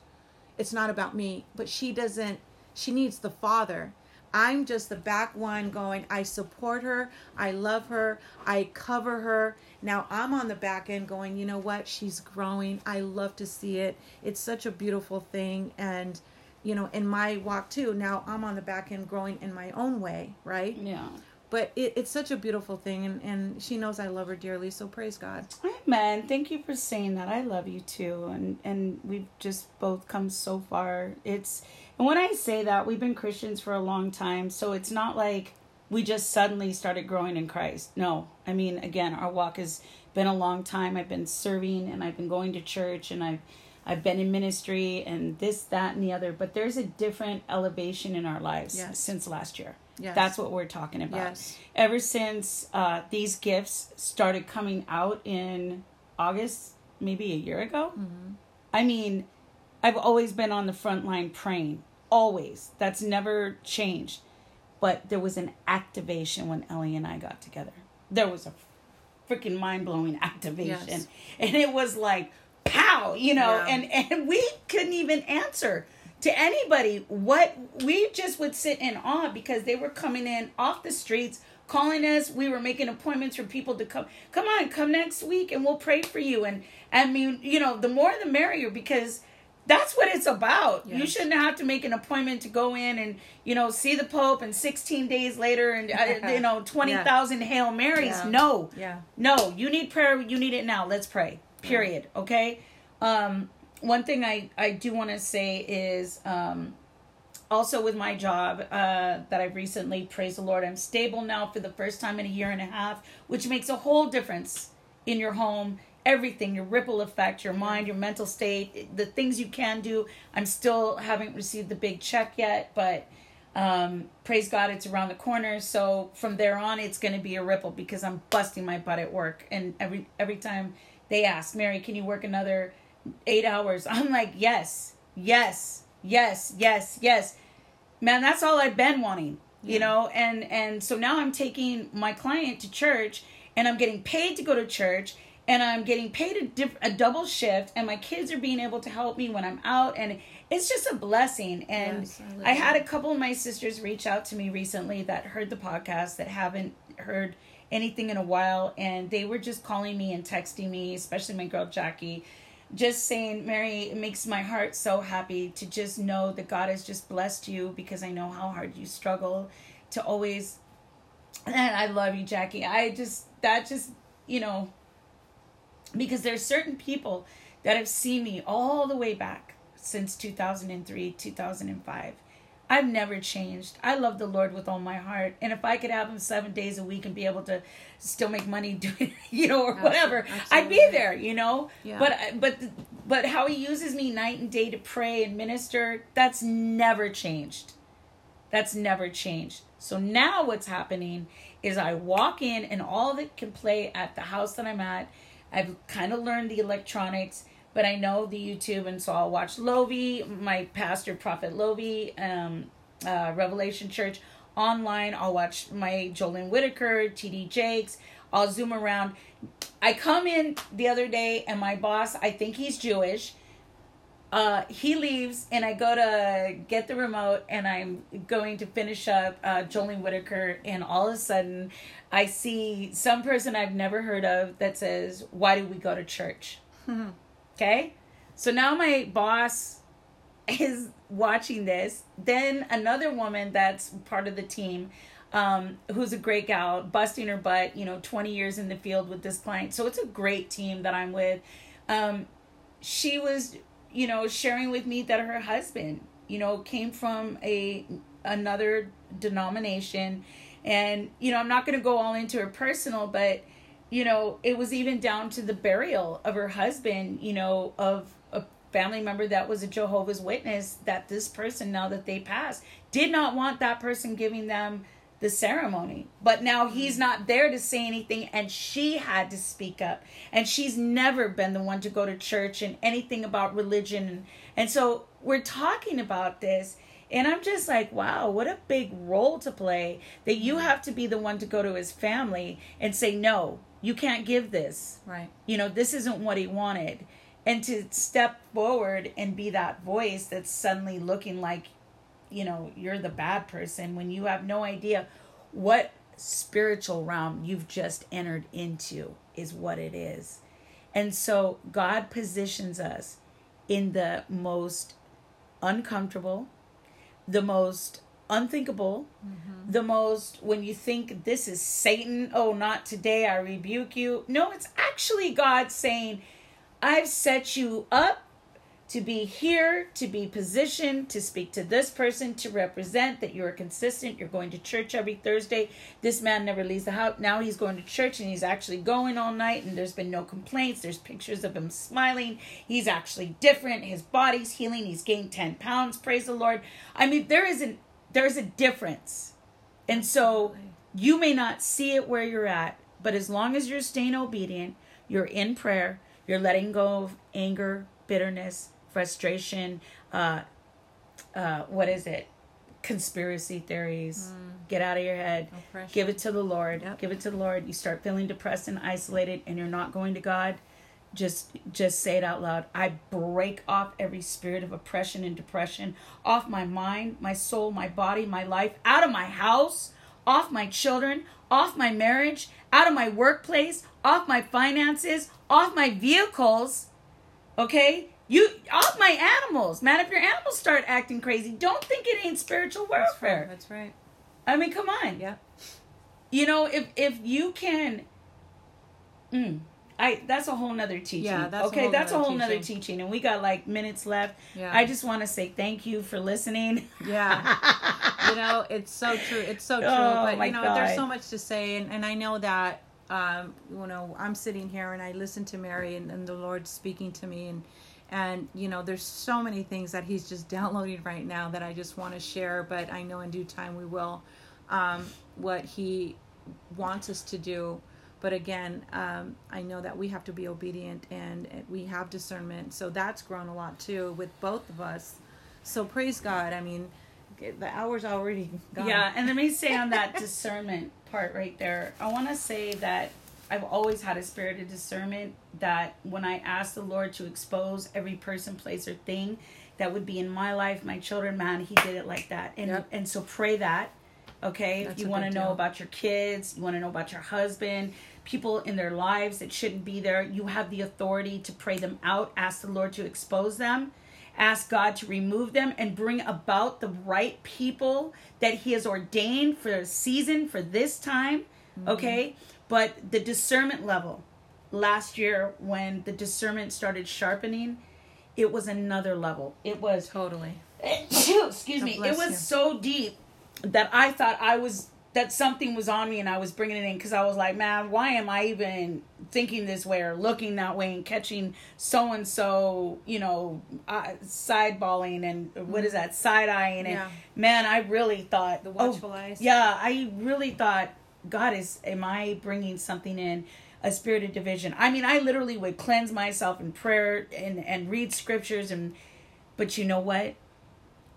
it's not about me, but she doesn't she needs the father. I'm just the back one going, I support her, I love her, I cover her. Now I'm on the back end going, you know what? She's growing. I love to see it. It's such a beautiful thing and you know, in my walk too. Now I'm on the back end growing in my own way, right? Yeah. But it, it's such a beautiful thing, and, and she knows I love her dearly. So praise God. Amen. Thank you for saying that. I love you too, and and we've just both come so far. It's and when I say that, we've been Christians for a long time, so it's not like we just suddenly started growing in Christ. No, I mean, again, our walk has been a long time. I've been serving, and I've been going to church, and I've I've been in ministry, and this, that, and the other. But there's a different elevation in our lives Yes. since last year. Yes. That's what we're talking about Yes. ever since uh, these gifts started coming out in August, maybe a year ago. I mean, I've always been on the front line praying, always. That's never changed. But there was an activation when Ellie and I got together. There was a freaking mind blowing activation, Yes. and it was like pow, you know, Yeah. and and we couldn't even answer to anybody what we just would sit in awe because they were coming in off the streets calling us we were making appointments for people to come come on come next week and we'll pray for you and i mean you know the more the merrier because that's what it's about you shouldn't have to make an appointment to go in and you know see the pope and 16 days later and uh, you know 20,000 hail marys Yeah. no Yeah. no, you need prayer. You need it now. Let's pray. Period. Okay. Um, one thing I I do want to say is um, also with my job uh, that I've recently, praise the Lord, I'm stable now for the first time in a year and a half, which makes a whole difference in your home, everything, your ripple effect, your mind, your mental state, the things you can do. I'm still haven't received the big check yet, but um, praise God, it's around the corner. So from there on, it's going to be a ripple because I'm busting my butt at work, and every every time they ask, Mary, can you work another eight hours? I'm like, yes, yes, yes, yes, yes. Man, that's all I've been wanting, you know. And and so now I'm taking my client to church, and I'm getting paid to go to church, and I'm getting paid a, diff- a double shift, and my kids are being able to help me when I'm out, and it's just a blessing. And Yes, I I had a couple of my sisters reach out to me recently that heard the podcast that haven't heard anything in a while, and they were just calling me and texting me, especially my girl Jackie, just saying, Mary, it makes my heart so happy to just know that God has just blessed you because I know how hard you struggle to always. And I love you, Jackie. I just, that just, you know, because there's certain people that have seen me all the way back since 2003 2005 i've never changed i love the lord with all my heart and if i could have him seven days a week and be able to still make money doing you know or whatever i'd be there you know Yeah. but uh, but but how he uses me night and day to pray and minister that's never changed that's never changed. So now what's happening is I walk in and all that can play at the house that I'm at. I've kind of learned the electronics, but I know the YouTube, and so I'll watch Lovy, my pastor, Prophet Lovy, um, uh, Revelation Church online. I'll watch my Jolene Whitaker, TD Jakes. I'll zoom around. I come in the other day, and my boss, I think he's Jewish uh, he leaves and I go to get the remote and I'm going to finish up uh, Jolene Whitaker and all of a sudden I see some person I've never heard of that says, "Why do we go to church?" okay, so now my boss is watching this. Then another woman that's part of the team. Um, who's a great gal, busting her butt, you know, 20 years in the field with this client. So it's a great team that I'm with. Um, she was you know sharing with me that her husband you know came from a another denomination and you know i'm not going to go all into her personal but you know it was even down to the burial of her husband you know of a family member that was a jehovah's witness that this person now that they passed did not want that person giving them the ceremony. But now he's not there to say anything, and she had to speak up. And she's never been the one to go to church and anything about religion. And, so we're talking about this, and I'm just like, wow, what a big role to play that you have to be the one to go to his family and say, no, you can't give this. Right. You know, this isn't what he wanted. And to step forward and be that voice that's suddenly looking like you know you're the bad person when you have no idea what spiritual realm you've just entered into is what it is and so god positions us in the most uncomfortable the most unthinkable mm-hmm. the most when you think this is satan oh not today i rebuke you no it's actually god saying i've set you up to be here, to be positioned, to speak to this person, to represent that you're consistent. You're going to church every Thursday. This man never leaves the house. Now he's going to church and he's actually going all night, and there's been no complaints. There's pictures of him smiling. He's actually different. His body's healing. He's gained 10 pounds. Praise the Lord. I mean, there is an there's a difference. And so you may not see it where you're at, but as long as you're staying obedient, you're in prayer, you're letting go of anger, bitterness, frustration, uh, uh, what is it? Conspiracy theories. Get out of your head. Oppression. Give it to the Lord. Yep. Give it to the Lord. You start feeling depressed and isolated and you're not going to God. Just just say it out loud. I break off every spirit of oppression and depression off my mind, my soul, my body, my life, out of my house, off my children, off my marriage, out of my workplace, off my finances, off my vehicles. Okay? You off my animals. Man, if your animals start acting crazy, don't think it ain't spiritual warfare That's right. That's right. I mean, come on Yeah. you know if if you can mm, I that's a whole nother teaching. Yeah, that's okay. whole that's a whole nother teaching. and we got like minutes left. Yeah. I just want to say thank you for listening. Yeah. you know, it's so true. It's so true. Oh, but my you know, there's so much to say, and, and I know that um, you know I'm sitting here and I listen to Mary and, and the Lord speaking to me, and and you know there's so many things that He's just downloading right now that I just want to share. But I know in due time we will. Um, what He wants us to do. But again, um, I know that we have to be obedient and we have discernment. So that's grown a lot too with both of us. So praise God. I mean, the hour's already gone. Yeah, and let me say on that discernment part right there, I want to say that I've always had a spirit of discernment that when I ask the Lord to expose every person, place, or thing that would be in my life, my children, man, He did it like that. And Yep. and so pray that. Okay, That's if you want to know about your kids, you want to know about your husband, people in their lives that shouldn't be there, you have the authority to pray them out. Ask the Lord to expose them. Ask God to remove them and bring about the right people that He has ordained for a season for this time. Mm-hmm. Okay, but the discernment level last year when the discernment started sharpening, it was another level. It was Totally. excuse me it was you. so deep that i thought i was that something was on me and i was bringing it in because i was like man why am i even thinking this way or looking that way and catching so and so you know uh, sideballing and what is that side eyeing and Yeah. man i really thought The oh, watchful eyes. yeah i really thought god is am i bringing something in a spirit of division i mean i literally would cleanse myself in prayer and and read scriptures and but you know what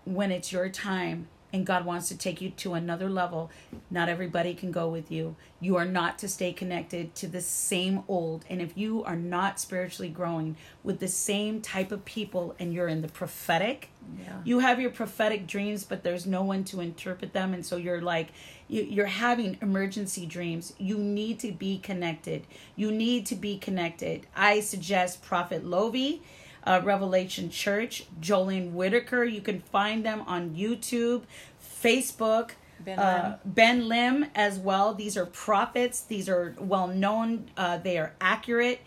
when it's your time and God wants to take you to another level, not everybody can go with you. You are not to stay connected to the same old. And if you are not spiritually growing with the same type of people and you're in the prophetic, Yeah. you have your prophetic dreams, but there's no one to interpret them. And so you're like, you, you're having emergency dreams. You need to be connected. You need to be connected. I suggest Prophet Lovey uh, Revelation Church, Jolene Whitaker. You can find them on YouTube, Facebook. Ben uh, ben Lim as well. These are prophets. These are well known. Uh, they are accurate,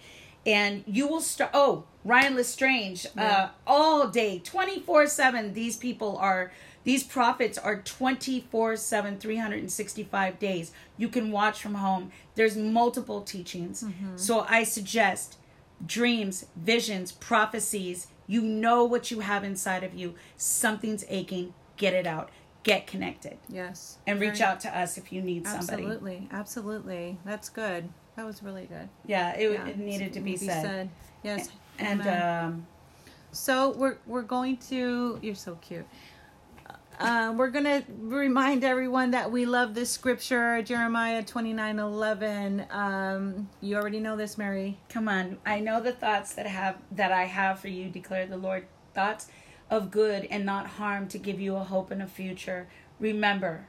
and you will start. Oh, Ryan Lestrange, uh, all day, twenty four seven. These people are. These prophets are 24 7, 365 days. You can watch from home. There's multiple teachings. So I suggest dreams, visions, prophecies. You know what you have inside of you. Something's aching. Get it out. Get connected. Yes. And reach Very- out to us if you need somebody. Absolutely. Absolutely. That's good. That was really good. Yeah, it, Yeah, it needed to it be would said. Yes. And um, So we're we're going to. You're so cute. Uh, we're gonna remind everyone that we love this scripture, Jeremiah twenty nine eleven. Um, you already know this, Mary. come on, I know the thoughts that have that I have for you, declare the Lord. Thoughts of good and not harm to give you a hope and a future. Remember,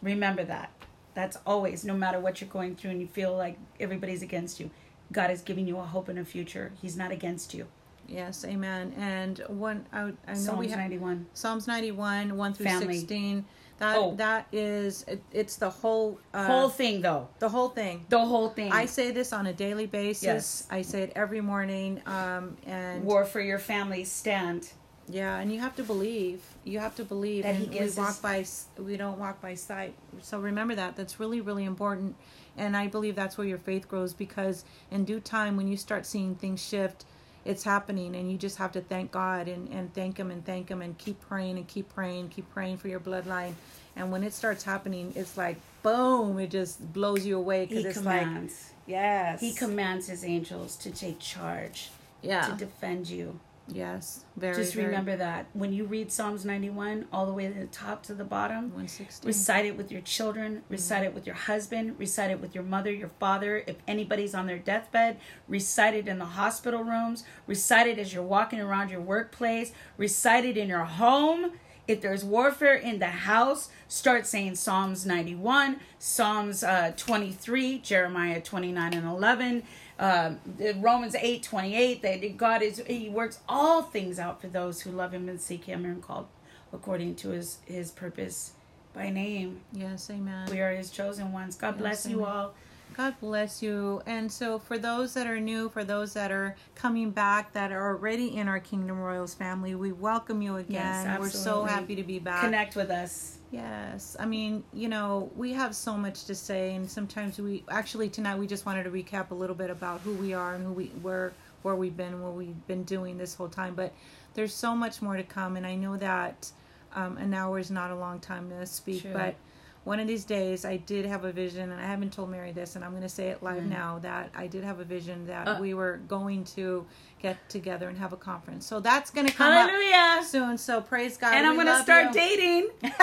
remember that. That's always, no matter what you're going through and you feel like everybody's against you. God is giving you a hope and a future. He's not against you. Yes, Amen. And one, I, I know Psalms we have 91. Psalms ninety one one through Family. sixteen. That Oh. that is it, it's the whole uh, Whole thing, though. the whole thing. The whole thing. I say this on a daily basis. Yes. I say it every morning. Um, and War for your family, stand. yeah, and you have to believe. You have to believe. That he gives we walk us- by. We don't walk by sight. So remember that. That's really really important. And I believe that's where your faith grows because in due time, when you start seeing things shift, it's happening, and you just have to thank God and and thank Him and thank Him and keep praying and keep praying, keep praying for your bloodline. And when it starts happening, it's like boom! It just blows you away because He it's like commands. yes, he commands his angels to take charge, yeah, to defend you. Yes, very. Just very- remember that. When you read Psalms 91 all the way to the top to the bottom, recite it with your children, recite it with your husband, recite it with your mother, your father. If anybody's on their deathbed, recite it in the hospital rooms, recite it as you're walking around your workplace, recite it in your home. If there's warfare in the house, start saying Psalms 91, Psalms uh, 23, Jeremiah 29 and 11, um, Romans 8 28. That God is, He works all things out for those who love Him and seek Him and called according to His, his purpose by name. Yes, amen. We are his chosen ones. God Yes, bless you all. God bless you. And so, for those that are new, for those that are coming back, that are already in our Kingdom Royals family, we welcome you again. Yes, We're so happy to be back. Connect with us. Yes. I mean, you know, we have so much to say, and sometimes we actually tonight we just wanted to recap a little bit about who we are and who we were where we've been, what we've been doing this whole time. But there's so much more to come, and I know that um, an hour is not a long time to speak, True. but one of these days I did have a vision, and I haven't told Mary this, and I'm going to say it live now that I did have a vision that Uh. we were going to get together and have a conference. So that's going to come up soon. So praise God. And I'm going to start you. dating.